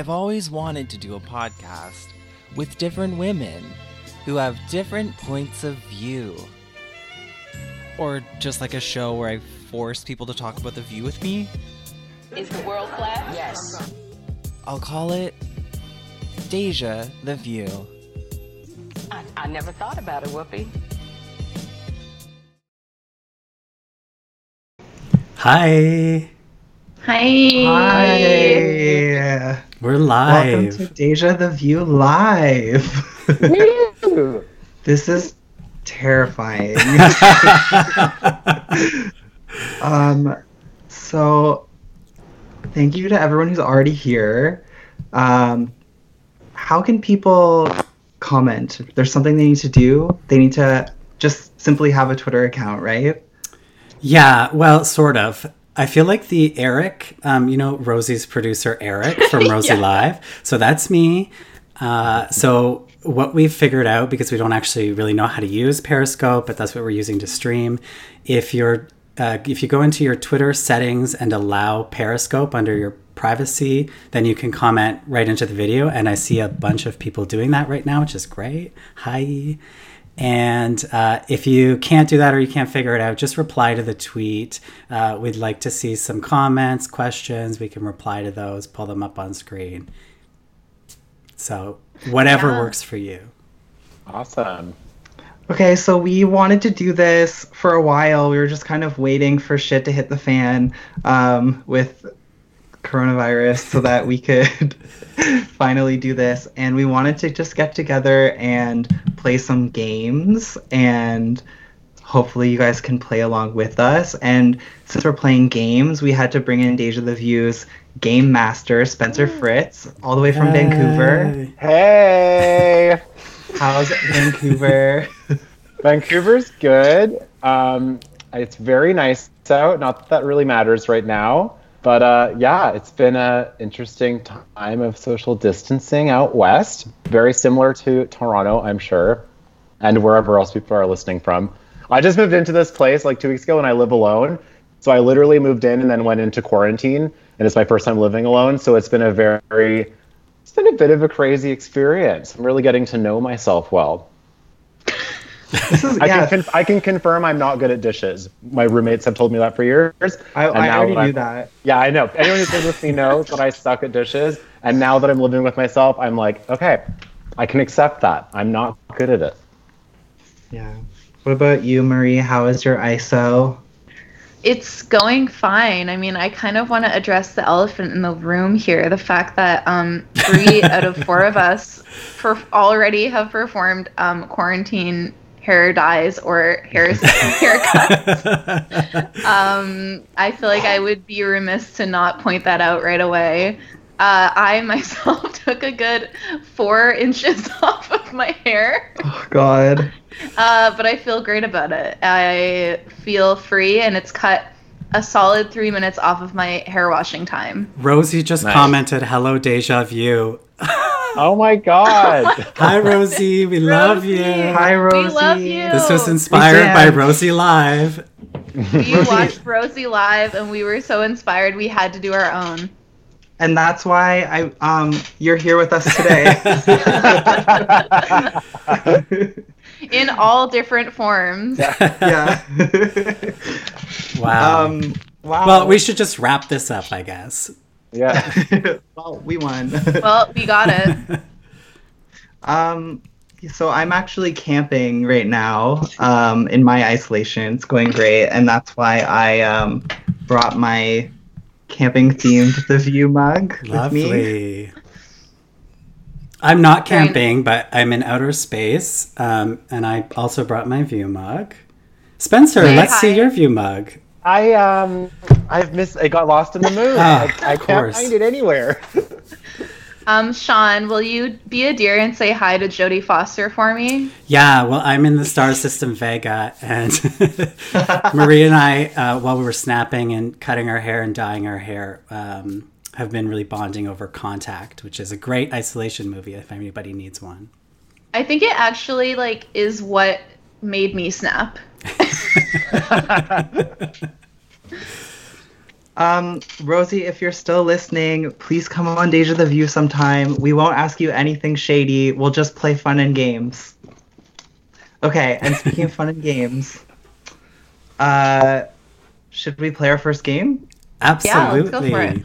I've always wanted to do a podcast with different women who have different points of view. Or just like a show where I force people to talk about the view with me. Is the world flat? Yes. I'll call it Deja the View. I, I never thought about it, Whoopi. Hi. Hi. Hi. We're live. Welcome to Deja the View Live. this is terrifying. um, so, thank you to everyone who's already here. Um, how can people comment? If there's something they need to do, they need to just simply have a Twitter account, right? yeah, well, sort of. I feel like the Eric, um, you know, Rosie's producer Eric from Rosie Live. So that's me. Uh, so what we've figured out because we don't actually really know how to use Periscope, but that's what we're using to stream. If you're uh, if you go into your Twitter settings and allow Periscope under your privacy, then you can comment right into the video. And I see a bunch of people doing that right now, which is great. Hi. And uh, if you can't do that or you can't figure it out, just reply to the tweet. Uh, we'd like to see some comments, questions. We can reply to those, pull them up on screen. So, whatever Yeah. works for you. Awesome. Okay, so we wanted to do this for a while. We were just kind of waiting for shit to hit the fan um, with coronavirus so that we could finally do this. And we wanted to just get together and play some games. And hopefully, you guys can play along with us. And since we're playing games, we had to bring in Deja the Views game master, Spencer Fritz, all the way from Vancouver. Hey, How's Vancouver? Vancouver's good. Um, it's very nice out. Not that that really matters right now, but uh, yeah, it's been a interesting time of social distancing out west. Very similar to Toronto, I'm sure, and wherever else people are listening from. I just moved into this place like two weeks ago, and I live alone. So I literally moved in and then went into quarantine, and it's my first time living alone. So it's been a very it's been a bit of a crazy experience. I'm really getting to know myself well. This is, I, yeah, can conf- I can confirm I'm not good at dishes. My roommates have told me that for years. I, I already that knew that. Yeah, I know. Anyone who's lived with me knows that I suck at dishes. And now that I'm living with myself, I'm like, okay, I can accept that. I'm not good at it. Yeah. What about you, Marie? How is your ISO? It's going fine. I mean, I kind of want to address the elephant in the room here the fact that um, three out of four of us per- already have performed um, quarantine hair dyes or hair haircuts. um, I feel like I would be remiss to not point that out right away. Uh, I myself took a good four inches off of my hair. Oh God. Uh, but I feel great about it. I feel free, and it's cut a solid three minutes off of my hair washing time. Rosie just Nice. commented, "Hello, deja vu." Oh my God. Hi, Rosie. We love you. Hi, Rosie. We love you. This was inspired by Rosie Live. We watched Rosie live, and we were so inspired we had to do our own. And that's why I um you're here with us today. In all different forms. yeah. yeah. Wow. um. Wow. well, we should just wrap this up, I guess. yeah. well, we won. Well, we got it. um. So I'm actually camping right now. Um, in my isolation, it's going great, and that's why I um brought my camping themed The View mug with me. Lovely. I'm not Very- camping, but I'm in outer space, um, and I also brought my view mug. Spencer, Say let's see your view mug. I um I've missed I got lost in the moon. Ah, I, I can't find it anywhere. Um, Sean, will you be a dear and say hi to Jodie Foster for me? Yeah, well, I'm in the star system Vega, and Marie and I, uh, while we were snapping and cutting our hair and dyeing our hair, um, have been really bonding over Contact, which is a great isolation movie if anybody needs one. I think it actually like is what made me snap. Um, Rosie, if you're still listening, please come on Deja the View sometime. We won't ask you anything shady. We'll just play fun and games. Okay, and speaking of fun and games, uh, should we play our first game? Absolutely. let's go for it.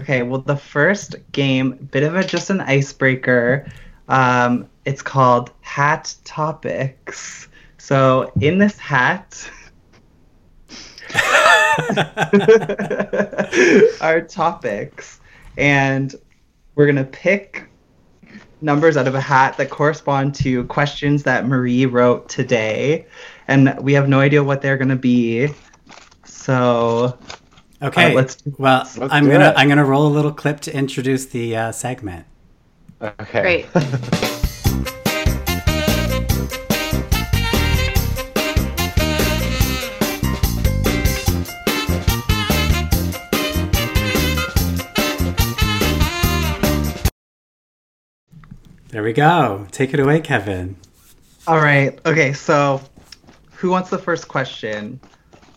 Okay, well, the first game, bit of a just an icebreaker. Um, it's called Hat Topics. So in this hat are topics, and we're gonna pick numbers out of a hat that correspond to questions that Marie wrote today, and we have no idea what they're gonna be. So Okay. Uh, let's- well, let's I'm gonna it. I'm gonna roll a little clip to introduce the uh, segment. Okay. Great. There we go. Take it away, Kevin. All right. Okay. So, who wants the first question?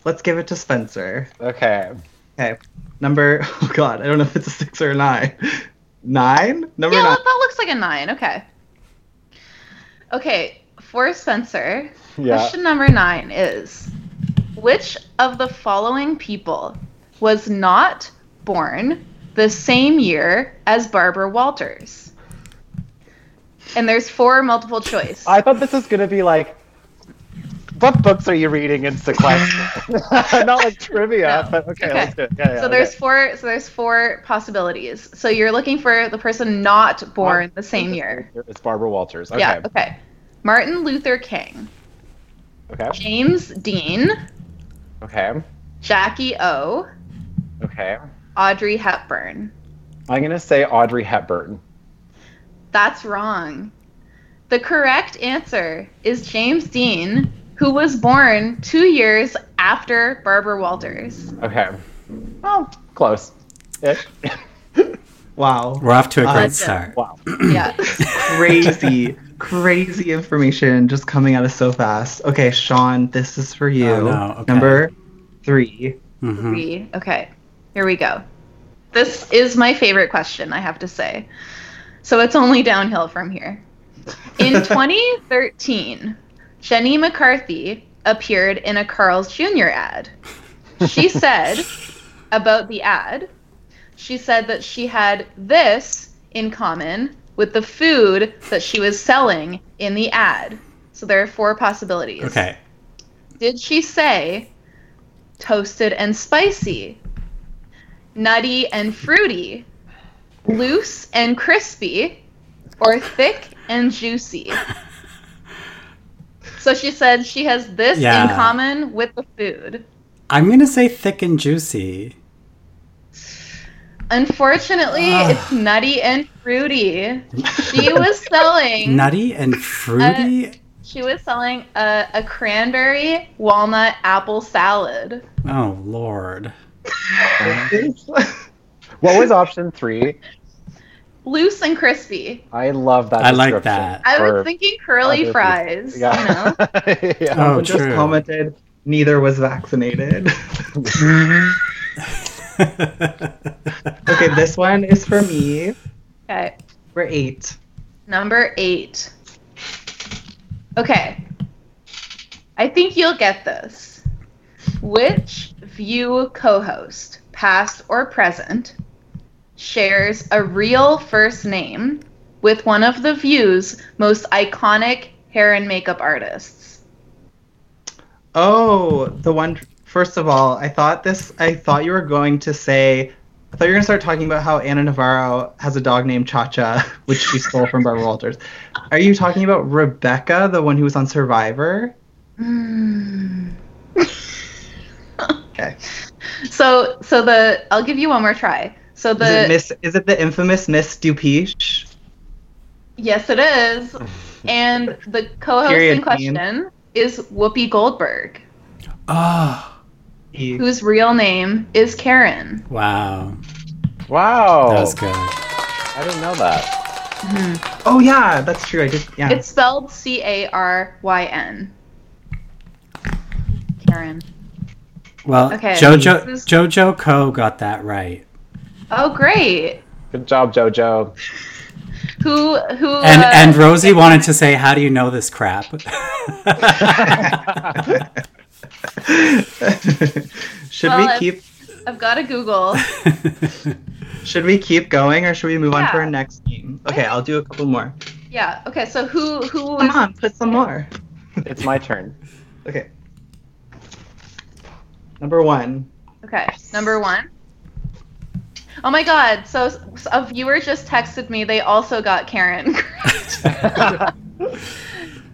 Let's give it to Spencer. Okay. Okay. Number. Oh God, I don't know if it's a six or a nine. Nine. Number Yeah, nine. that, that looks like a nine. Okay. Okay, for Spencer, Yeah. question number nine is Which of the following people was not born the same year as Barbara Walters? And there's four multiple choice. I thought this was gonna be like, what books are you reading? The question. Not like trivia, No. but okay, Okay. let's do it. Yeah, yeah, so there's okay. four so there's four possibilities. So you're looking for the person not born the same year. It's Barbara Walters. Okay. Yeah, okay. Martin Luther King, Okay. James Dean, Okay. Jackie O, Okay. Audrey Hepburn. I'm gonna say Audrey Hepburn. That's wrong. The correct answer is James Dean, who was born two years after Barbara Walters. Okay. Well, close. Wow. We're off to a Uh, great That's it. start. wow. Yeah. Crazy, crazy information just coming at us so fast. Okay, Sean, this is for you. Oh, no. Okay. Number three. Mhm. Three. Okay, here we go. This is my favorite question, I have to say. So it's only downhill from here. In 2013, Jenny McCarthy appeared in a Carl's Jr. ad. She said about the ad, she said that she had this in common with the food that she was selling in the ad. So there are four possibilities. Okay. Did she say toasted and spicy, nutty and fruity, loose and crispy, or thick and juicy? So she said she has this Yeah. in common with the food. I'm gonna say thick and juicy. Unfortunately, Ugh. it's nutty and fruity. She was selling Nutty and fruity. she was selling a, a cranberry walnut apple salad. oh lord. What was option three? Loose and crispy. I love that. I like that. I was thinking curly fries. people. You know? Yeah. yeah. Oh, Someone just true. commented, neither was vaccinated. okay, this one is for me. Okay. We're eight. Number eight. Okay. I think you'll get this. Which View co host, past or present, shares a real first name with one of the View's most iconic hair and makeup artists? Oh, the one. First of all, I thought this. I thought you were going to say. I thought you were going to start talking about how Ana Navarro has a dog named Cha Cha, which she stole from Barbara Walters. Are you talking about Rebecca, the one who was on Survivor? Hmm. Okay. So, so the I'll give you one more try. So Is it the Miss? Is it the infamous Miss Dupeach? yes, it is, and the co-host Period, in question is Whoopi Goldberg. Oh whose real name is Caryn. wow. Wow. That was good. I didn't know that. Mm-hmm. Oh yeah, that's true. I did. Yeah. It's spelled C A R Y N. Caryn. Well, Okay, Jojo is- Jojo Co got that right. Oh, great. Good job, JoJo. Who who? And uh, and Rosie wanted to say, "How do you know this crap?" should Well, we if- keep I've got to Google. should we keep going or should we move on to our next game? Okay, I'll do a couple more. Yeah. Okay. So who who Come was? on, put some more. It's my turn. Okay. Number one. Okay. Number one. Oh my God! So a viewer just texted me. They also got Karen.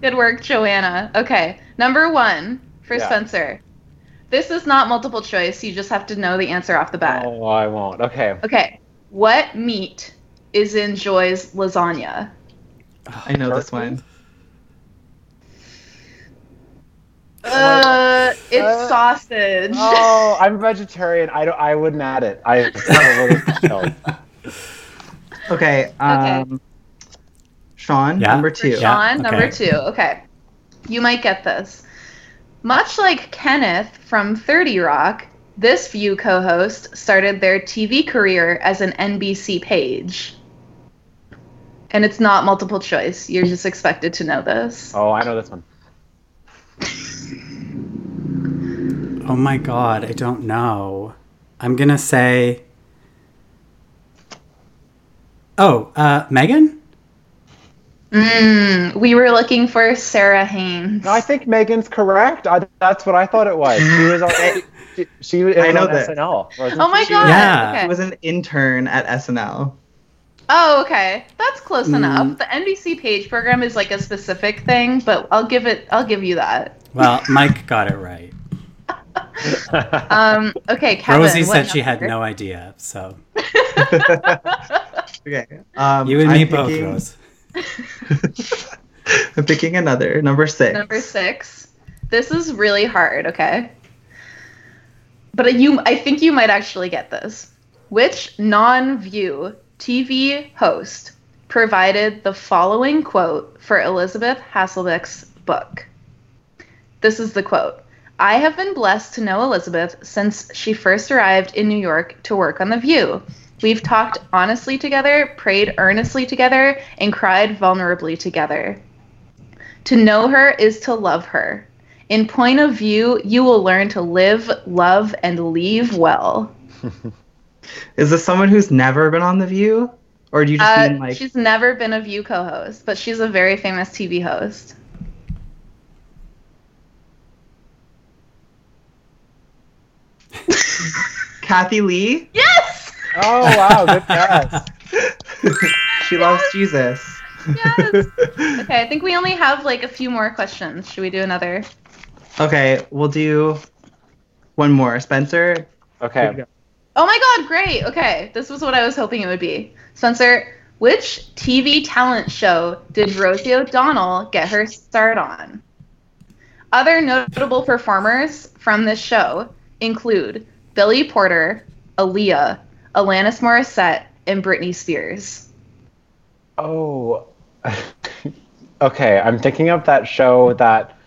Good work, Joanna. Okay. Number one for Yeah. Spencer. This is not multiple choice. You just have to know the answer off the bat. Oh, I won't. Okay. Okay. What meat is in Joy's lasagna? I know this one. Uh, it's Uh, sausage. Oh, I'm vegetarian. I don't. I wouldn't add it. I totally Okay. Um, Sean, Yeah. number For two. Yeah. Sean, number okay. two. Okay. You might get this. Much like Kenneth from 30 Rock, this View co host started their TV career as an NBC page. And it's not multiple choice. You're just expected to know this. Oh, I know this one. oh my god, I don't know. I'm gonna say. Oh, uh, Meghan. Mm, we were looking for Sara Haines. No, I think Meghan's correct. I, that's what I thought it was. She was on. She, she was I know on this. SNL. Oh my she? god. Yeah. Okay. He was an intern at SNL. Oh, okay. That's close Mm. enough. The NBC page program is like a specific thing, but I'll give it I'll give you that. Well, Mike got it right. Um okay, Kevin. Rosie said she had no idea. So Okay. Um, you and me I'm both, picking- Rose. I'm picking another. Number six. Number six. This is really hard, okay? But you I think you might actually get this. Which non-view TV host provided the following quote for Elisabeth Hasselbeck's book? This is the quote. I have been blessed to know Elisabeth since she first arrived in New York to work on The View. We've talked honestly together, prayed earnestly together, and cried vulnerably together. To know her is to love her. In point of view, you will learn to live, love, and leave well. Is this someone who's never been on The View? Or do you just Uh, mean like she's never been a View co host, but she's a very famous TV host. Kathie Lee? Yes! Oh wow, good guess. she loves Jesus. Yes! Okay, I think we only have like a few more questions. Should we do another? okay, we'll do one more. Spencer? Okay. Oh my god, great! Okay, this was what I was hoping it would be. Spencer, which TV talent show did Rosie O'Donnell get her start on? Other notable performers from this show include Billy Porter, Aaliyah, Alanis Morissette, and Britney Spears. Oh. okay, I'm thinking of that show that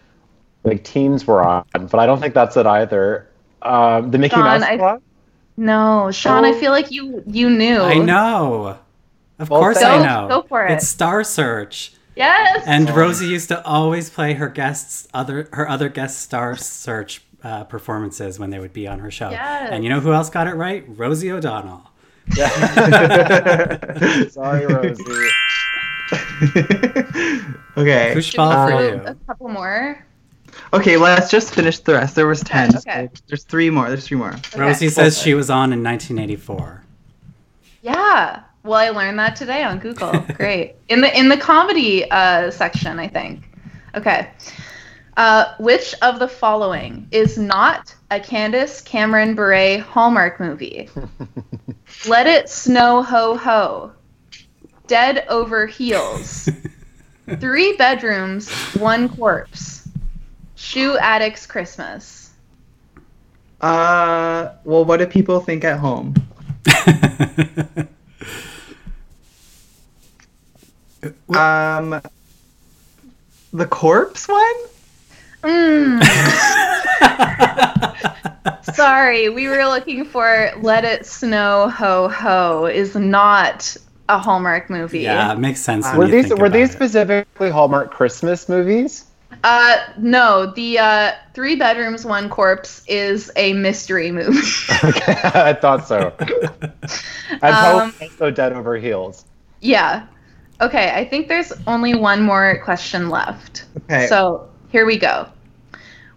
like teens were on, but I don't think that's it either. Um, the Mickey Sean, Mouse I- Club. No, Sean, I Oh. feel like you you knew. I know. Of Well, course go- I know. go for it. It's Star Search. Yes. And Rosie used to always play her guests other her other guest Star Search uh, performances when they would be on her show. Yes. And you know who else got it right? Rosie O'Donnell. Sorry, Rosie. okay. Push Should for do you. A couple more. Okay, let's just finish the rest. There was ten. okay. so There's three more. There's three more. Rosie says she was on in 1984. Yeah. Well, I learned that today on Google. Great. In the in the comedy uh, section, I think. Okay. Uh, which of the following is not a Candace Cameron Bure Hallmark movie? Let It Snow Ho Ho. Dead Over Heels. Three Bedrooms, One Corpse. Shoe Addicts Christmas. Uh, well, what do people think at home? Um, the corpse one? Mm. Sorry, we were looking for Let It Snow Ho Ho is not a Hallmark movie. Yeah, it makes sense. when Were you these think were about these it. specifically Hallmark Christmas movies? Uh no, the uh Three Bedrooms One Corpse is a mystery movie. Okay, I thought so. And Um, probably also Dead Over Heels. yeah. Okay, I think there's only one more question left. Okay. So here we go.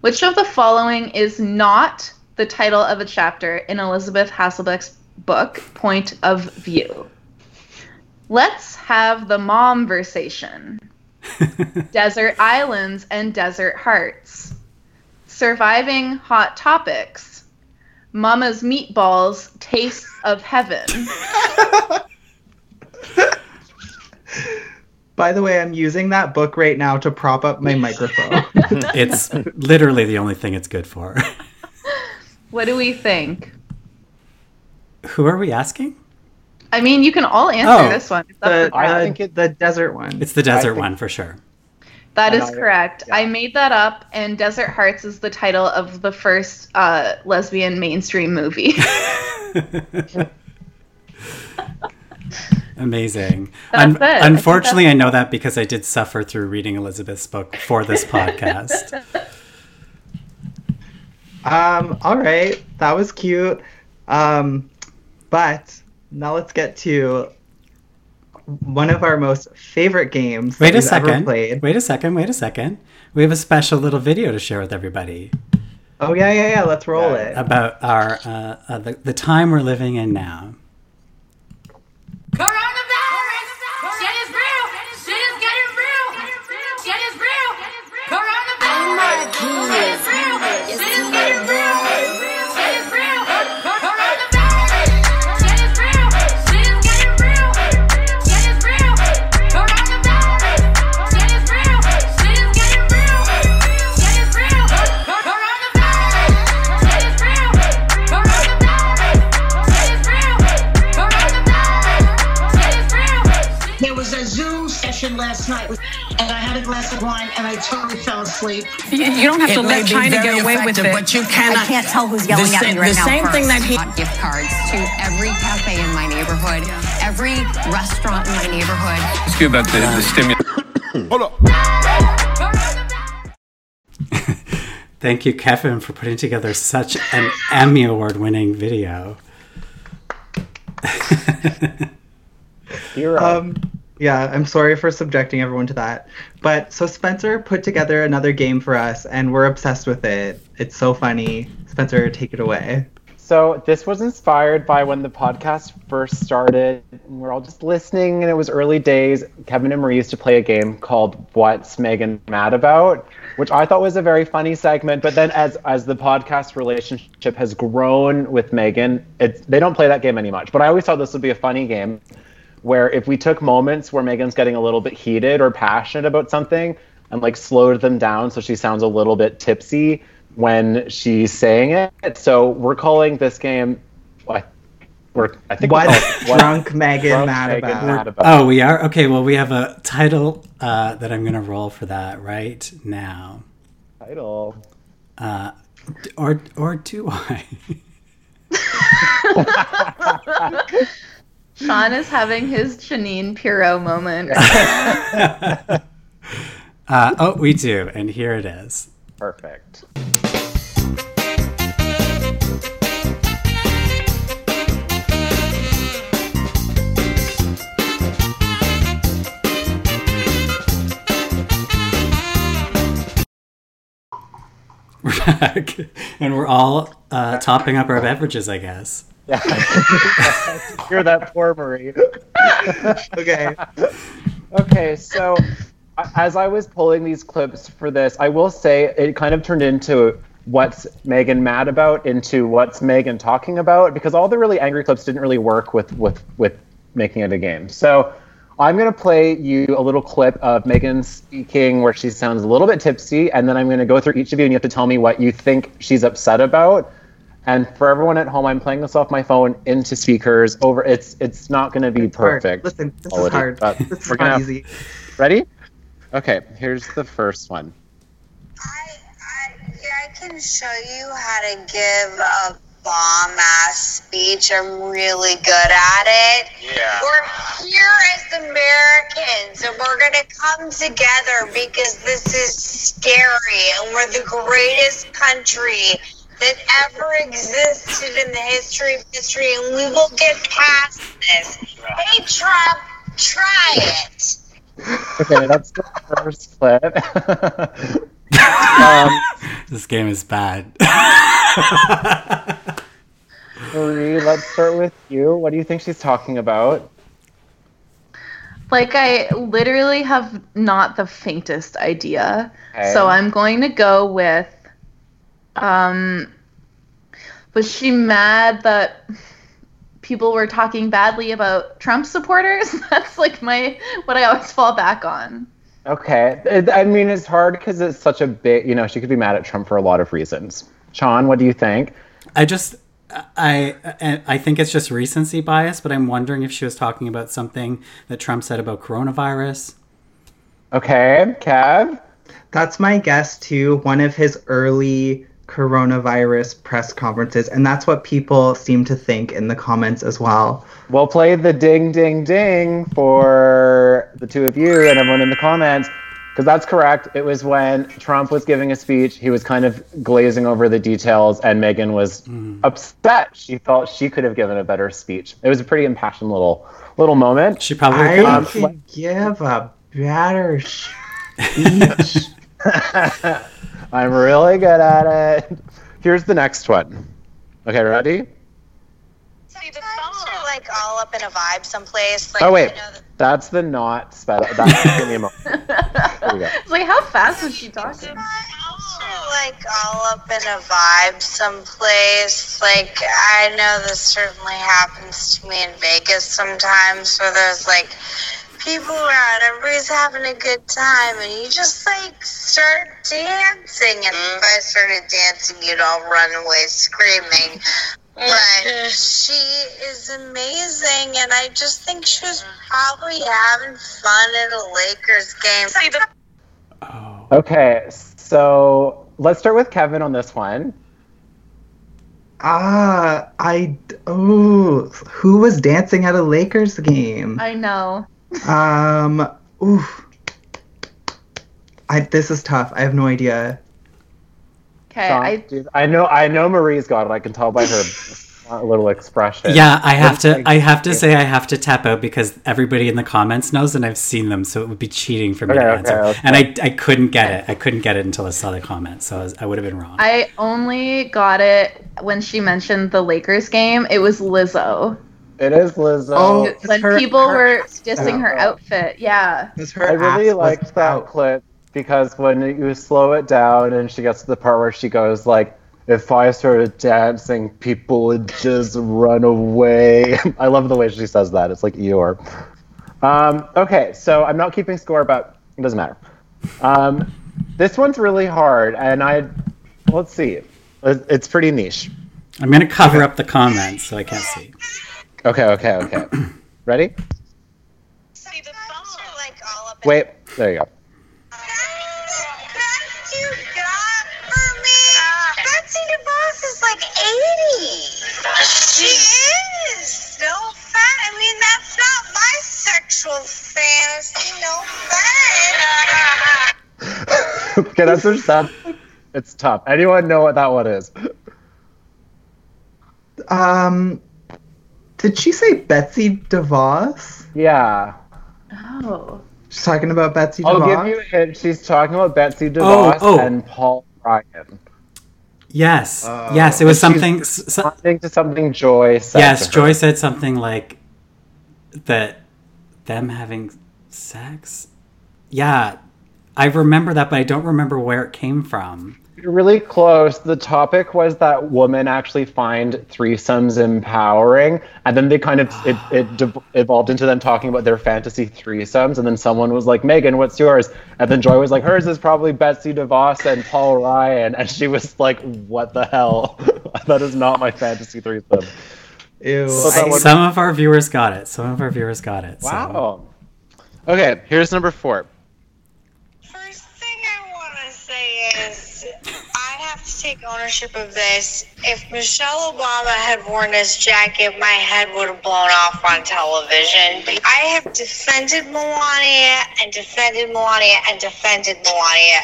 Which of the following is not the title of a chapter in Elisabeth Hasselbeck's book, Point of View? Let's have the mom versation. Desert Islands and Desert Hearts. Surviving Hot Topics. Mama's Meatballs, Tastes of Heaven. By the way, I'm using that book right now to prop up my microphone. it's literally the only thing it's good for. What do we think? Who are we asking? I mean, you can all answer Oh. this one. It's up the, I think it- the desert one. It's the desert one for sure. That I is know, correct. yeah. I made that up, and Desert Hearts is the title of the first uh, lesbian mainstream movie. Amazing. That's Un- it. I Unfortunately, I know that because I did suffer through reading Elisabeth's book for this podcast. Um, all right, that was cute. Um, but now let's get to one of our most favorite games. Wait a we've ever second. Played. Wait a second. Wait a second. We have a special little video to share with everybody Oh yeah, yeah, yeah. Let's roll Yeah. it. about our uh, uh, the, the time we're living in now. Coronavirus! Totally. You, you don't have to It may let China get away with it. But you cannot. I can't tell who's yelling the at sa- me right the now same thing that he. Hot gift cards to every cafe in my neighborhood, every restaurant in my neighborhood. Ask you about the, the stimulus. Hold up. Thank you, Kevin, for putting together such an Emmy Award winning video. Hero. Um, yeah, I'm sorry for subjecting everyone to that. But so Spencer put together another game for us, and we're obsessed with it. It's so funny. Spencer, take it away. So this was inspired by when the podcast first started. and We're all just listening, and it was early days. Kevin and Marie used to play a game called "What's Meghan Mad About," which I thought was a very funny segment. But then, as as the podcast relationship has grown with Meghan, they don't play that game any much. But I always thought this would be a funny game, where if we took moments where Meghan's getting a little bit heated or passionate about something, and like slowed them down so she sounds a little bit tipsy when she's saying it. So we're calling this game. I, we're, I think What we're calling drunk Meghan Drunk mad Meghan about? Mad About. Oh, we are? Okay, well, we have a title uh, that I'm going to roll for that right now. title. Uh, or, or do I? Sean is having his Jeanine Pirro moment. uh, oh, we do, and here it is. Perfect. We're back, and we're all uh, topping up our beverages, I guess. Yeah. You're that poor Marie. Okay. Okay, so as I was pulling these clips for this, I will say it kind of turned into what's Meghan mad about into what's Meghan talking about because all the really angry clips didn't really work with with with making it a game. So I'm gonna play you a little clip of Meghan speaking where she sounds a little bit tipsy, and then I'm gonna go through each of you and you have to tell me what you think she's upset about. And for everyone at home, I'm playing this off my phone into speakers over. It's it's not gonna be It's hard. perfect. Listen, this is hard. but This is we're gonna not have- easy. Ready? Okay, here's the first one. I, I, yeah, I can show you how to give a bomb ass speech. I'm really good at it. Yeah. We're here as Americans and we're going to come together because this is scary and we're the greatest country that ever existed in the history of history and we will get past this. Hey, Trump, try it. Okay, that's the first clip. um, This game is bad. Marie, let's start with you. What do you think she's talking about? Like I literally have not the faintest idea. Okay. So I'm going to go with um was she mad that people were talking badly about Trump supporters? That's like my what I always fall back on. Okay. It- I mean, it's hard because it's such a big, you know, she could be mad at Trump for a lot of reasons. Sean, what do you think? I just I I I think it's just recency bias, but I'm wondering if she was talking about something that Trump said about coronavirus. Okay, Kev. That's my guess too. One of his early coronavirus press conferences, and that's what people seem to think in the comments as well. We'll play the ding, ding, ding for the two of you and everyone in the comments, because that's correct. It was when Trump was giving a speech. He was kind of glazing over the details, and Meghan was upset. She felt she could have given a better speech. It was a pretty impassioned little little moment. She probably I Um, could give a better speech. I'm really good at it. Here's the next one. Okay, ready? See, the songs are like all up in a vibe someplace. Like, oh wait, I know that- that's the not sped. That's give me a moment. There we go. It's like how fast was she talking? like all up in a vibe someplace. Like I know this certainly happens to me in Vegas sometimes, where there's like people around, everybody's having a good time, and you just like start dancing. And if I started dancing, you'd all run away screaming. But she is amazing, and I just think she was probably having fun at a Lakers game. Okay, so let's start with Kevin on this one. Ah, I oh, who was dancing at a Lakers game? I know. Um, oof. I this is tough. I have no idea. Okay, I I know, I know Marie's got it. I can tell by her little expression. Yeah, I have to. take- I have to say I have to tap out because everybody in the comments knows, and I've seen them, so it would be cheating for me Okay, to okay, answer. okay. And I, I couldn't get it. I couldn't get it until I saw the comments, so I, was, I would have been wrong. I only got it when she mentioned the Lakers game. It was Lizzo. It is Lizzo. Oh, it's when her- people her were ass dissing her outfit. Yeah. Her I really liked that out. clip because when you slow it down and she gets to the part where she goes like, "If I started dancing, people would just run away." I love the way she says that. It's like Eeyore. Um, okay, so I'm not keeping score, but it doesn't matter. Um, this one's really hard, and I let's see. It's pretty niche. I'm gonna cover up the comments so I can't see. Okay, okay, okay. Ready? See, the songs are like all up in Wait, there you go. That's you got for me. Betsy DeVos is like 80. She is. No fat. I mean, that's not my sexual fantasy. No fat. okay, that's just that. It's tough. Anyone know what that one is? Um, did she say Betsy DeVos? Yeah. Oh. She's talking about Betsy DeVos. I'll DeVos. give you a hint. She's talking about Betsy oh, DeVos oh. and Paul Ryan. Yes, Oh. yes, it was And she's something. s- s- to something Joy said. yes, to her. Joy said something like that. Them having sex. Yeah, I remember that, but I don't remember where it came from. You're really close. The topic was that women actually find threesomes empowering, and then they kind of it, it de- evolved into them talking about their fantasy threesomes, and then someone was like, "Meghan, what's yours?" And then Joy was like, "Hers is probably Betsy DeVos and Paul Ryan," and she was like, "What the hell? that is not my fantasy threesome." Ew. So that was- Some of our viewers got it. Some of our viewers got it. so- Wow. Okay, here's number four. First thing I want to say is I have to take ownership of this. If Michelle Obama had worn this jacket, my head would have blown off on television. I have defended Melania and defended Melania and defended Melania.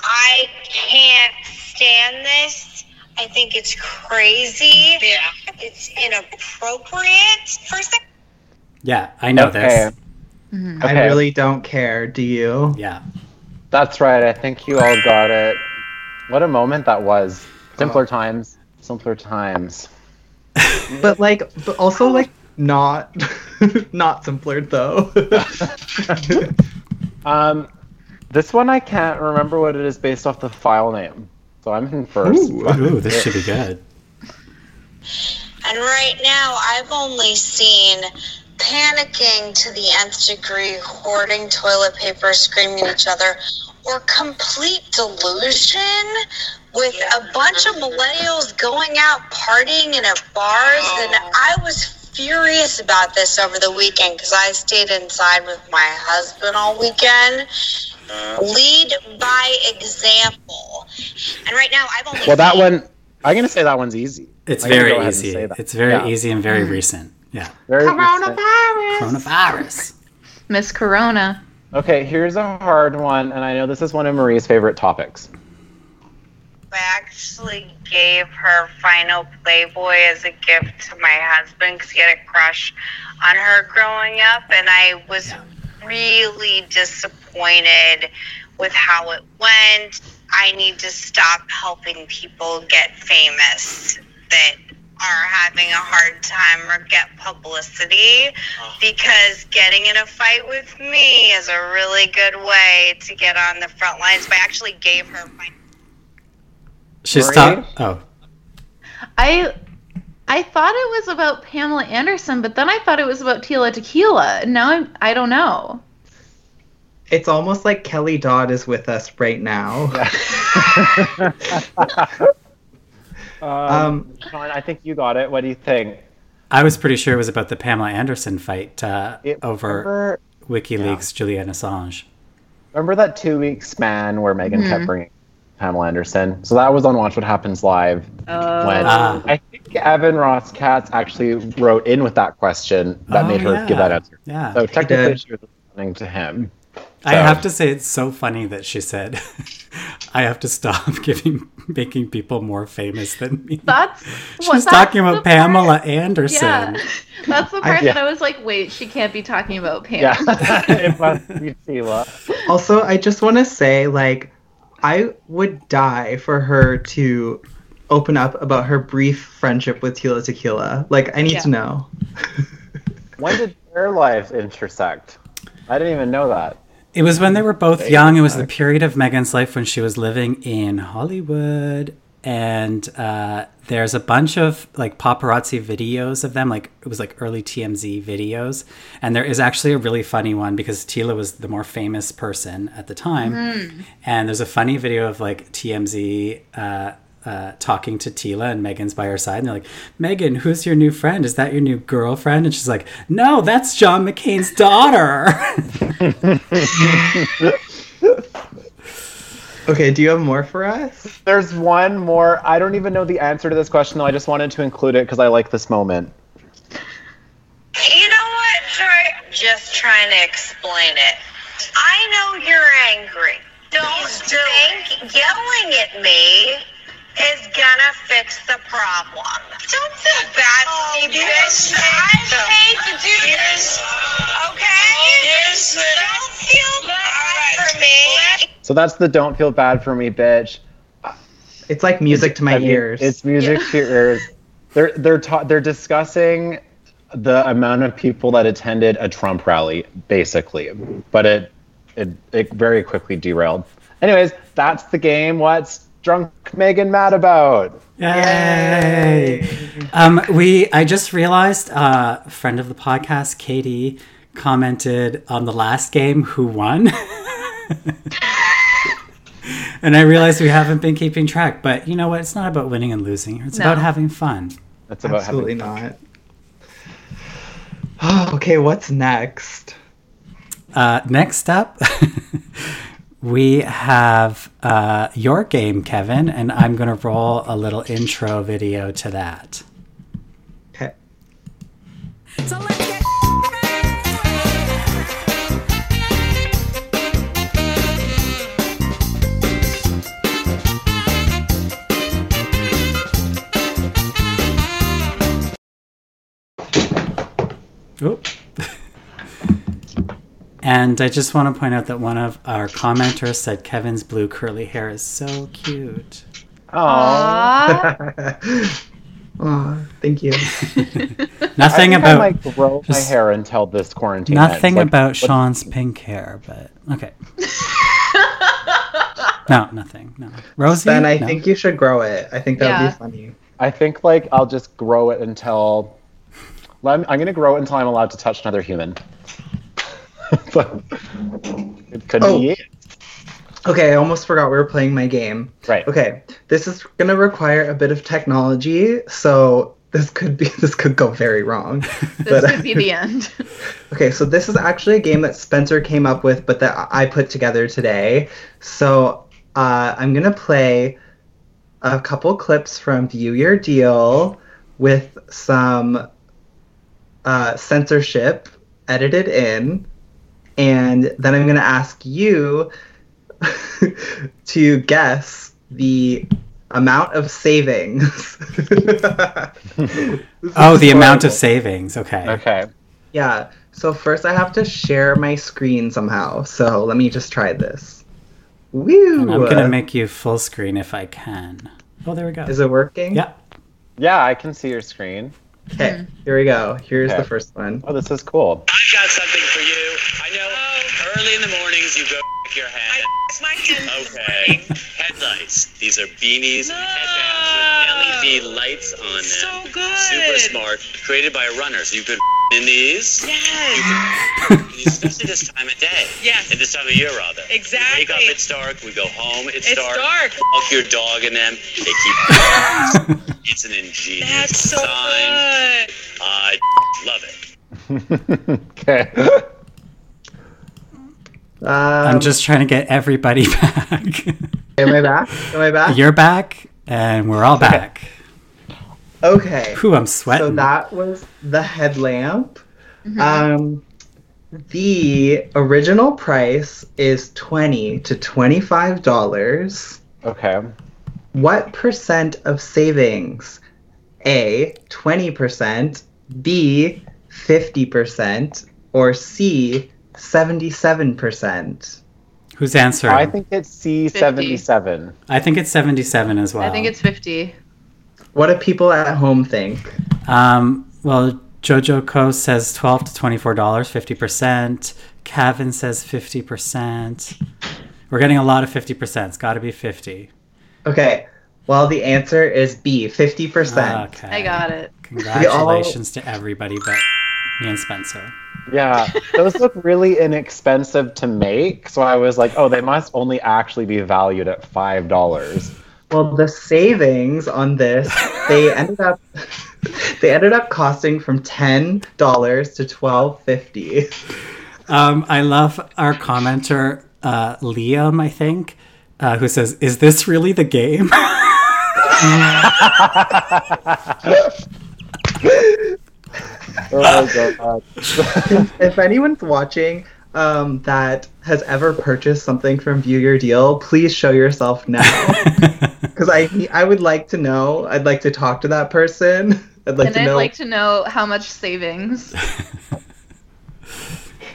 I can't stand this. I think it's crazy. Yeah. It's inappropriate. First, Yeah, I know this. Mm-hmm. I Okay. really don't care. Do you? Yeah. That's right. I think you all got it. What a moment that was. Simpler times. Simpler times. But like, but also like not, not simpler though. Um, this one I can't remember what it is based off the file name. So I'm in first. Ooh, ooh, this should be good. And right now, I've only seen panicking to the nth degree, hoarding toilet paper, screaming at each other, or complete delusion with a bunch of millennials going out partying in at bars. And oh. I was furious about this over the weekend because I stayed inside with my husband all weekend. Uh-huh. Lead by example. And right now, I've only Well, that one, I'm going to say that one's easy. It's I'm very easy. It's very Yeah. easy and very mm-hmm. recent. Yeah. Very recent. Coronavirus. Coronavirus. Miss Corona. Okay, here's a hard one, and I know this is one of Marie's favorite topics. I actually gave her final Playboy as a gift to my husband because he had a crush on her growing up, and I was really disappointed with how it went. I need to stop helping people get famous that are having a hard time or get publicity oh. because getting in a fight with me is a really good way to get on the front lines. But I actually gave her my She's Marie? talk. Oh, I I thought it was about Pamela Anderson, but then I thought it was about Tila Tequila. And now I'm I don't know. it's almost like Kelly Dodd is with us right now. Um, Sean, I think you got it. What do you think? I was pretty sure it was about the Pamela Anderson fight uh, It- over WikiLeaks Julian Assange. Remember that two week span where Meghan Mhm. kept bringing Pamela Anderson? So that was on Watch What Happens Live. Oh. When Ah. I think Evan Ross Katz actually wrote in with that question that Oh, made her yeah. give that answer. Yeah. So technically, did. she was listening to him. I have to say it's so funny that she said, "I have to stop giving making people more famous than me." That's She's what- that's talking the about Pamela Anderson. Yeah. That's the I- part yeah. that I was like, wait, she can't be talking about Pam. Yeah, it must be Sheila. Also, I just want to say, like, I would die for her to open up about her brief friendship with Tila Tequila. Like, I need Yeah. to know. When did their lives intersect? I didn't even know that. It was when they were both young. It was the period of Meghan's life when she was living in Hollywood. And uh, there's a bunch of like paparazzi videos of them. Like it was like early TMZ videos. And there is actually a really funny one because Tila was the more famous person at the time. Mm. And there's a funny video of like TMZ uh, uh, talking to Tila and Meghan's by her side. And they're like, Meghan, who's your new friend? Is that your new girlfriend? And she's like, No, that's John McCain's daughter. Okay, do you have more for us? There's one more. I don't even know the answer to this question, though. I just wanted to include it because I like this moment. You know what? Try just trying to explain it. I know you're angry. Don't think yelling at me is gonna fix the problem. Don't feel bad for me, bitch. I hate to do this. Okay? Don't feel bad for me. So that's the "Don't feel bad for me, bitch." It's like music to my I mean, ears. It's music to your ears. They're they're ta- they're discussing the amount of people that attended a Trump rally, basically, but it it it very quickly derailed. Anyways, that's the game. What's drunk Meghan mad about? Yay! Um, we I just realized uh, a friend of the podcast, Katie, commented on the last game who won. and I realized we haven't been keeping track, but you know what? It's not about winning and losing. It's No. about having fun. That's about Absolutely having not. Oh, okay, what's next? Uh, next up, we have uh, your game, Kevin, and I'm going to roll a little intro video to that. Okay. Oop. And I just want to point out that one of our commenters said Kevin's blue curly hair is so cute. Aww. Aw, thank you. Nothing I think I about might grow my hair until this quarantine. nothing ends. Like, about what- Sean's pink hair, but okay. no, nothing. No, Rosie. Then I No. think you should grow it. I think that would Yeah. be funny. I think like I'll just grow it until Let me- I'm gonna grow it until I'm allowed to touch another human. But it could Oh. be it. Okay, I almost forgot we were playing my game. Right. Okay, this is gonna require a bit of technology, so this could be this could go very wrong. This could be the end. Okay, so this is actually a game that Spencer came up with, but that I put together today. So uh, I'm gonna play a couple clips from View Your Deal with some uh, censorship edited in, and then I'm gonna ask you to guess the amount of savings. Oh, the amount of savings. Okay. Okay. Yeah. So first I have to share my screen somehow. So let me just try this. Woo! And I'm gonna make you full screen if I can. Oh, there we go. Is it working? Yeah. Yeah, I can see your screen. Okay, mm-hmm. here we go. Here's Okay. the first one. Oh, this is cool. I've got something for you. I know early in the mornings you go check your head. I my head. Okay. Headlights. These are beanies and headbands with LED lights on them. So good. Super smart. Created by a runner. So you could in these. Yes. You could, especially this time of day. Yes. At this time of year, rather. Exactly. wake up, it's dark. We go home, it's, It's dark. dark. Walk your dog in them. They keep. it's an ingenious That's so design. good. I love it. okay. Um, I'm just trying to get everybody back. Am I back? Am I back? You're back, and we're all back. Okay. Whew, I'm sweating. So that was the headlamp. Um, the original price is twenty to twenty-five dollars. Okay. What percent of savings? A, 20%, B, 50%, or C, 77%? Who's answering? I think it's C77. I think it's 77 as well. I think it's 50. What do people at home think? Um, well, Jojo Co says 12 to 24 dollars, 50 percent. Kevin says 50 percent. We're getting a lot of 50 percent. It's got to be 50. Okay, well, the answer is B, 50%. Okay. I got it. Congratulations to everybody but me and Spencer. Yeah, those look really inexpensive to make. So I was like, oh, they must only actually be valued at five dollars. Well, the savings on this, they ended up they ended up costing from $10 to 12.50. Um, I love our commenter, uh, Liam, I think, uh, who says, Is this really the game? Oh my god. if anyone's watching um, that has ever purchased something from View Your Deal, please show yourself now. Because I I would like to know. I'd like to talk to that person. I'd like and to I'd know like to know how much savings.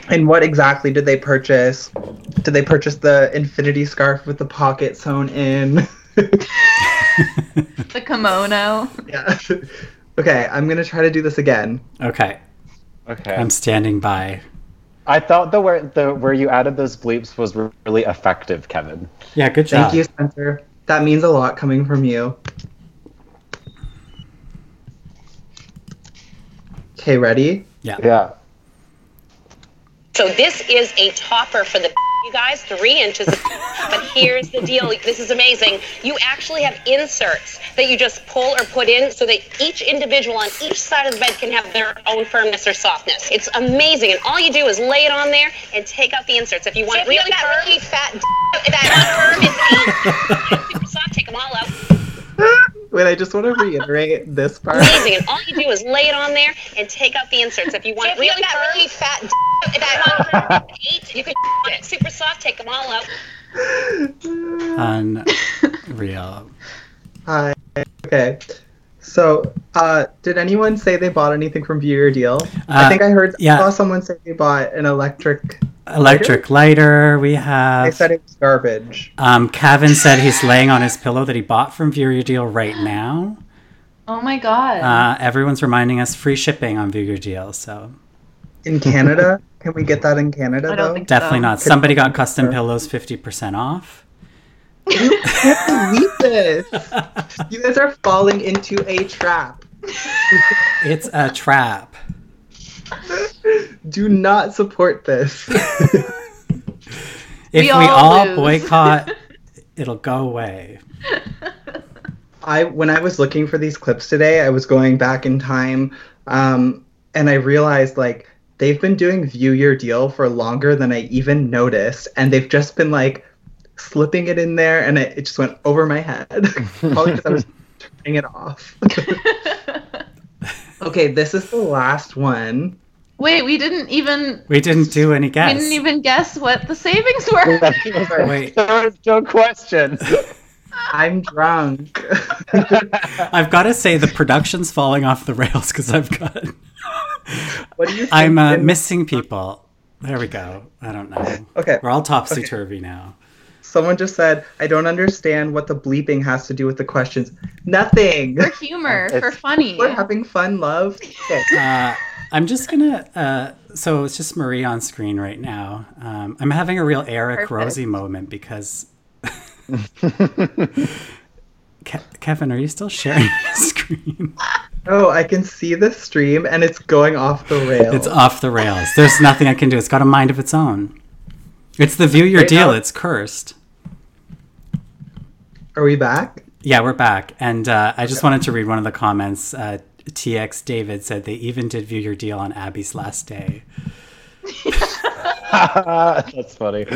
and what exactly did they purchase? Did they purchase the infinity scarf with the pocket sewn in? the kimono. yeah. Okay, I'm gonna try to do this again. okay. Okay. I'm standing by. I thought the where the where you added those bleeps was really effective, Kevin. Yeah, good job. Thank you, Spencer. That means a lot coming from you. Okay, ready? Yeah. Yeah. So this is a topper for the you guys three inches. But here's the deal. This is amazing. You actually have inserts that you just pull or put in so that each individual on each side of the bed can have their own firmness or softness. It's amazing. And all you do is lay it on there and take out the inserts. If you want So if really have that firm, really fat, that firm is super soft. Take them all out. Wait, I just want to reiterate this part. Amazing. And all you do is lay it on there and take out the inserts. If you want So if you really have that really fat, that eight, you can it super soft. Take them all out. Unreal. Hi. Okay. So, uh, did anyone say they bought anything from View Your Deal? I Uh, think I heard. yeah. I saw someone say they bought an electric. Electric lighter. We have. They have. said it was garbage. Um, Kevin said he's laying on his pillow that he bought from View Your Deal right now. Oh my god. Uh, everyone's reminding us free shipping on View Your Deal, so In Canada, can we get that in Canada I don't think definitely so. not. Somebody got custom pillows fifty percent off. Can't believe this. You guys are falling into a trap. It's a trap. Do not support this. If we, We all, all boycott, it'll go away. I when I was looking for these clips today, I was going back in time, um, and I realized like they've been doing View Your Deal for longer than I even noticed, and they've just been like slipping it in there, and it, it just went over my head. Probably because I was turning it off. okay, this is the last one. Wait, we didn't even We didn't do any guess. we didn't even guess what the savings were. Wait, There's no question. I'm drunk. I've got to say the production's falling off the rails because I've got. What do you? Think I'm uh, missing people. There we go. I don't know. Okay. We're all topsy turvy now. Someone just said, "I don't understand what the bleeping has to do with the questions." Nothing. for humor, for funny. We're having fun, love. Okay. Uh, I'm just gonna. Uh, so it's just Marie on screen right now. Um, I'm having a real Eric Perfect. Rosie moment because. Ke- Kevin, are you still sharing the screen? Oh, I can see the stream and it's going off the rails. It's off the rails. There's nothing I can do. It's got a mind of its own. It's the view your Right deal. now- It's cursed. Are we back? Yeah, we're back. And uh, I just wanted to read one of the comments. Uh, TX David said they even did view your deal on Abby's last day. That's funny.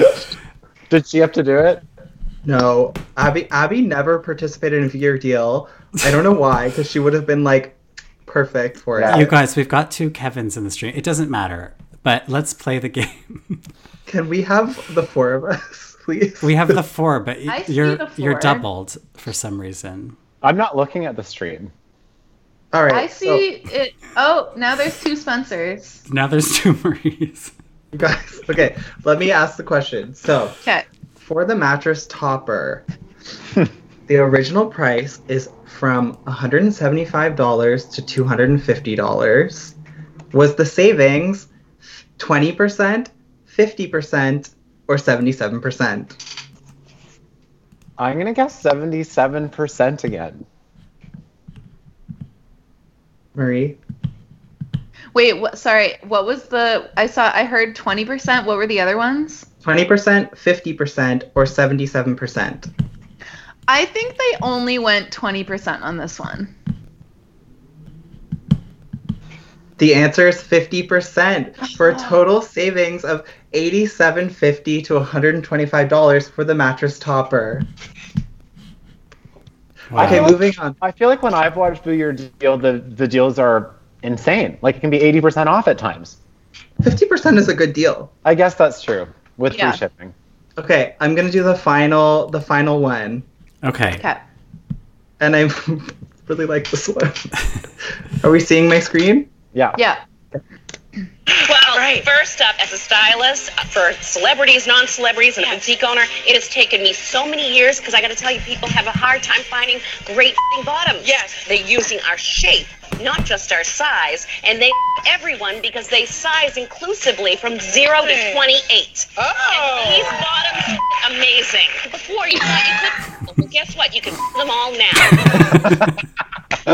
Did she have to do it? No, Abby. Abby never participated in View Your Deal. I don't know why, because she would have been like perfect for it. You guys, we've got two Kevins in the stream. It doesn't matter, but let's play the game. Can we have the four of us, please? we have the four, but I y- see you're the you're doubled for some reason. I'm not looking at the stream. All right. I see it. Oh, now there's two Spencers. Now there's two Maries. You guys, okay. Let me ask the question. So, Okay. for the mattress topper, the original price is from $175 to $250. Was the savings 20%, 50%, or 77%? I'm gonna guess 77% again. Marie? Wait, what? Sorry, what was the? I saw. I heard twenty percent. What were the other ones? 20%, 50%, or 77%? I think they only went twenty percent on this one. The answer is 50% for a total savings of $87.50 to $125 for the mattress topper. I Okay, feel like- moving on. I feel like when I've watched View Your Deal, the, the deals are insane. Like it can be 80% off at times. 50% is a good deal. I guess that's true with Yeah. free shipping. Okay, I'm gonna do the final the final one. Okay. Okay. And I really like this one. Are we seeing my screen? Yeah. Yeah. Well, first up, as a stylist uh, for celebrities, non-celebrities, and a boutique owner, it has taken me so many years because I got to tell you, people have a hard time finding great f***ing bottoms. Yes. They're using our shape, not just our size, and they f- everyone because they size inclusively from zero to 28. Oh. And these oh. bottoms f- amazing. Before you thought you could, well, guess what? You can f- them all now.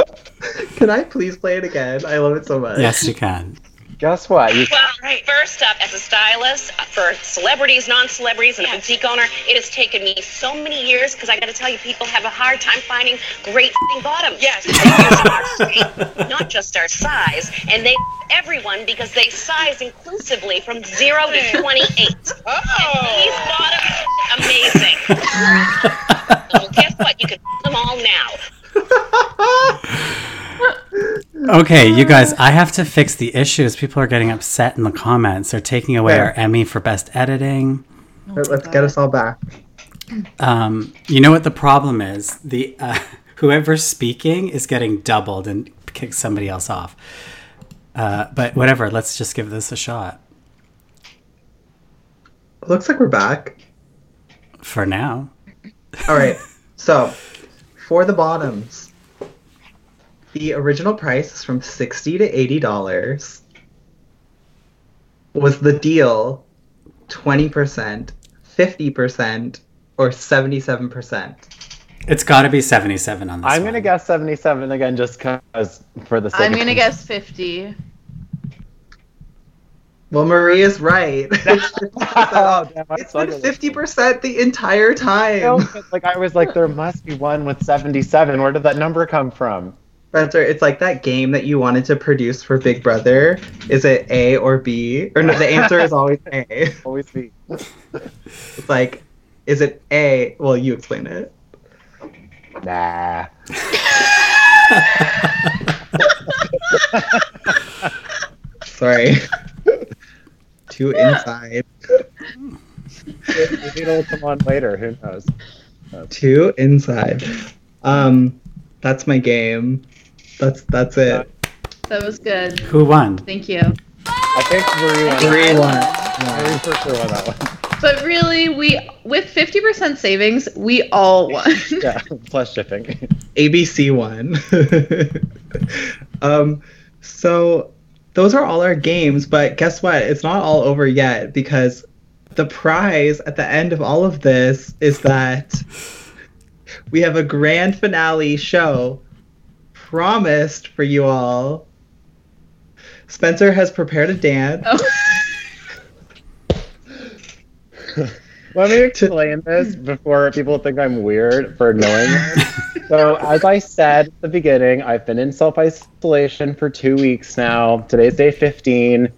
Can I please play it again? I love it so much. Yes, you can. Guess what? You Well, first up, as a stylist uh, for celebrities, non-celebrities, and a boutique owner, it has taken me so many years because I got to tell you, people have a hard time finding great f***ing bottoms. Yes, they use our shape, not just our size, and they f- everyone because they size inclusively from zero to 28. Oh. these bottoms, are amazing. well, guess what? You can f- them all now. Okay, you guys, I have to fix the issues. People are getting upset in the comments. They're taking away Fair. our Emmy for best editing. Let- Let's get us all back. Um, you know what the problem is? The uh, whoever's speaking is getting doubled and kicks somebody else off. Uh, but whatever, let's just give this a shot Looks like we're back. for now. All right. So, for the bottoms, the original price is from sixty to eighty dollars. Was the deal twenty percent, fifty percent, or seventy-seven percent? It's got to be 77 on this I'm gonna guess 77 again, just because for the sake. I'm gonna guess 50. Well, Maria's right. oh, damn, it's been fifty percent the entire time. No, like I was like, there must be one with 77. Where did that number come from? Spencer, it's like that game that you wanted to produce for Big Brother. Is it A or B? Or no, the answer is always A. Always B. It's like, is it A? Well, you explain it. Nah. Sorry. Too inside. Maybe it'll come on later. Who knows? Too inside. Um, that's my game. That's that's it. That was good. Who won? Thank you. I think Marie won. Three one. Marie for sure won that one. But really, we with 50% savings, we all won. Yeah, plus shipping. ABC won. um, so those are all our games, but guess what? It's not all over yet because the prize at the end of all of this is that we have a grand finale show promised for you all. Spencer has prepared a dance. Oh. Let me explain this before people think I'm weird for knowing this. So, as I said at the beginning, I've been in self isolation for two weeks now. Today's day 15.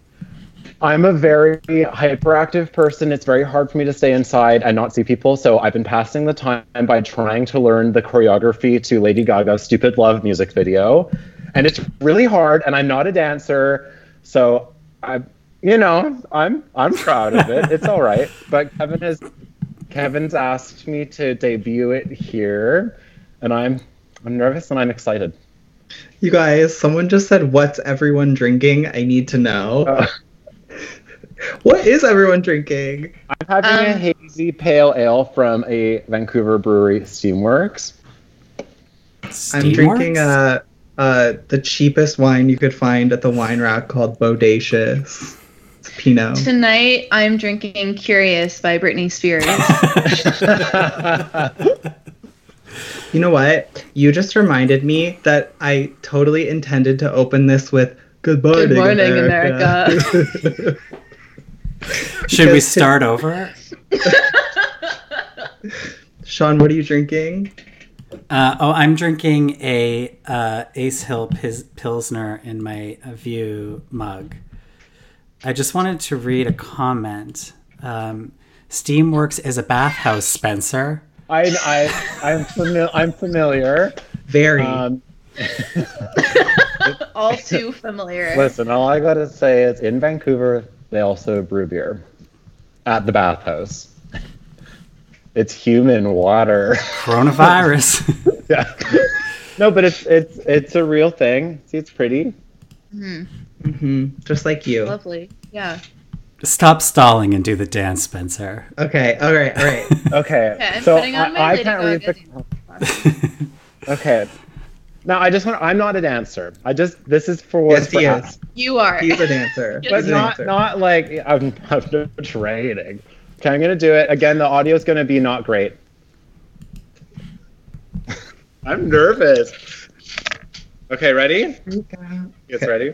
I'm a very hyperactive person. It's very hard for me to stay inside and not see people. So, I've been passing the time by trying to learn the choreography to Lady Gaga's Stupid Love music video. And it's really hard, and I'm not a dancer. So, I you know, I'm I'm proud of it. It's all right. But Kevin has Kevin's asked me to debut it here, and I'm I'm nervous and I'm excited. You guys, someone just said, What's everyone drinking? I need to know. Uh. what is everyone drinking? I'm having a Um, hazy pale ale from a Vancouver brewery, Steamworks. I'm drinking uh, uh, the cheapest wine you could find at the wine rack called Bodacious. It's Pinot. Tonight, I'm drinking Curious by Britney Spears. You know what? You just reminded me that I totally intended to open this with Good morning, Good morning, America. Should we start over? Sean, what are you drinking? Uh, oh, I'm drinking a uh, Ace Hill Pis- Pilsner in my uh, View mug. I just wanted to read a comment. Um, Steamworks is a bathhouse, Spencer. I I I'm familiar. I'm familiar. Very. Um, All too familiar. listen, all I gotta say is in Vancouver they also brew beer at the bathhouse. It's human water. Coronavirus. yeah. No, but it's it's it's a real thing. See, it's pretty. hmm hmm Just like you. Lovely. Yeah. Stop stalling and do the dance, Spencer. Okay, all right, all right. Okay. Okay, I'm so putting on my I, I Lady can't read the. okay. Now I just want. I'm not a dancer. I just. This is for. Yes, for he us. is. You are. He's a dancer. but He's a not dancer. not like I'm, I'm no training. Okay, I'm gonna do it again. The audio is gonna be not great. I'm nervous. Okay, ready? Yes, Okay. ready.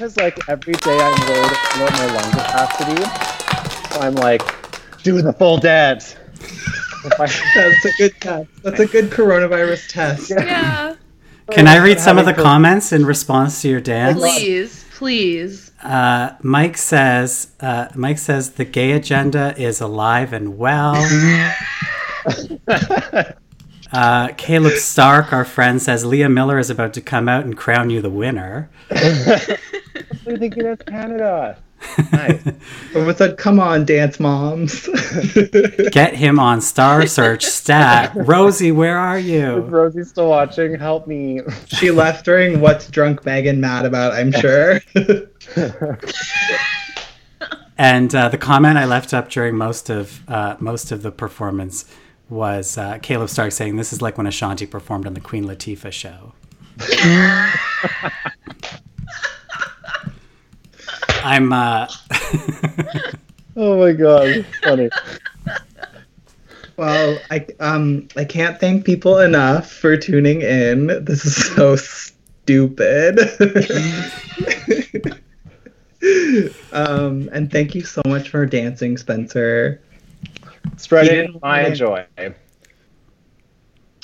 Because like every day I'm worried about my lung capacity, so I'm like, do the full dance. I- That's a good test. That's a good coronavirus test. Yeah. Can I read some of the comments in response to your dance? Please, please. Uh, Mike says, uh, Mike says the gay agenda is alive and well. uh, Caleb Stark, our friend, says Leah Miller is about to come out and crown you the winner. We're thinking that's Canada. Nice. Someone said, "Come on, dance moms." Get him on Star Search stat. Rosie, where are Is you? Rosie still watching? Help me. she left during "What's Drunk Meghan Mad About?" I'm sure. And uh, the comment I left up during most of uh, most of the performance was uh, Caleb Stark saying, "This is like when Ashanti performed on the Queen Latifah show." I'm. Uh, Oh my god, funny. well, I um I can't thank people enough for tuning in. This is so stupid. um, and thank you so much for dancing, Spencer. He Spreading didn't my wanna- joy.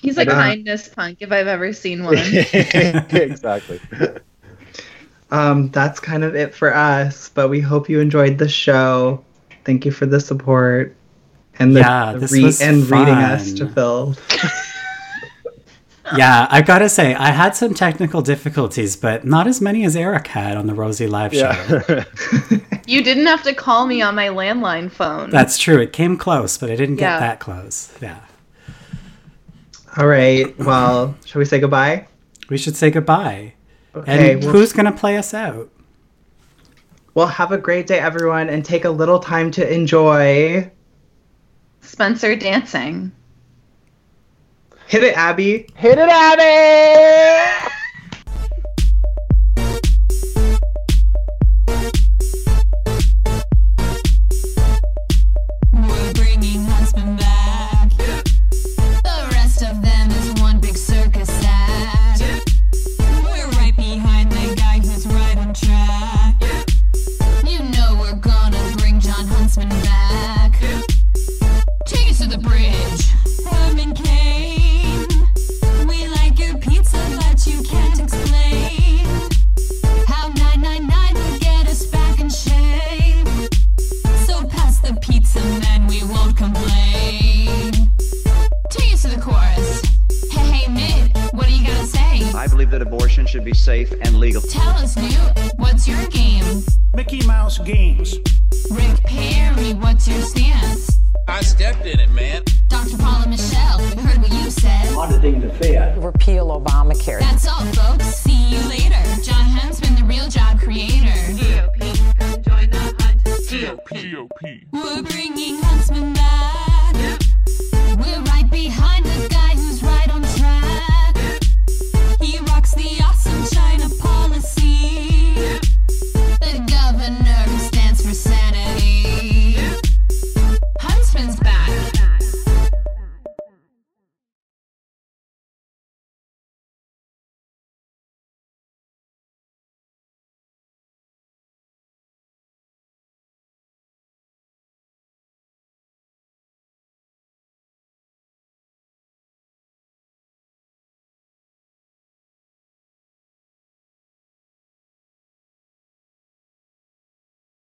He's a Uh, kindness punk if I've ever seen one. exactly. Um, that's kind of it for us, but we hope you enjoyed the show. Thank you for the support and the, Yeah, the re- was and reading us to Phil. yeah, I've gotta say, I had some technical difficulties, but not as many as Eric had on the Rosie Live show. Yeah. You didn't have to call me on my landline phone. That's true. It came close, but it didn't get Yeah. that close. Yeah. All right. Well, shall we say goodbye? We should say goodbye. Okay. and well- who's gonna play us out? Well, have a great day, everyone, and take a little time to enjoy. Spencer dancing. Hit it, Abby. Hit it, Abby!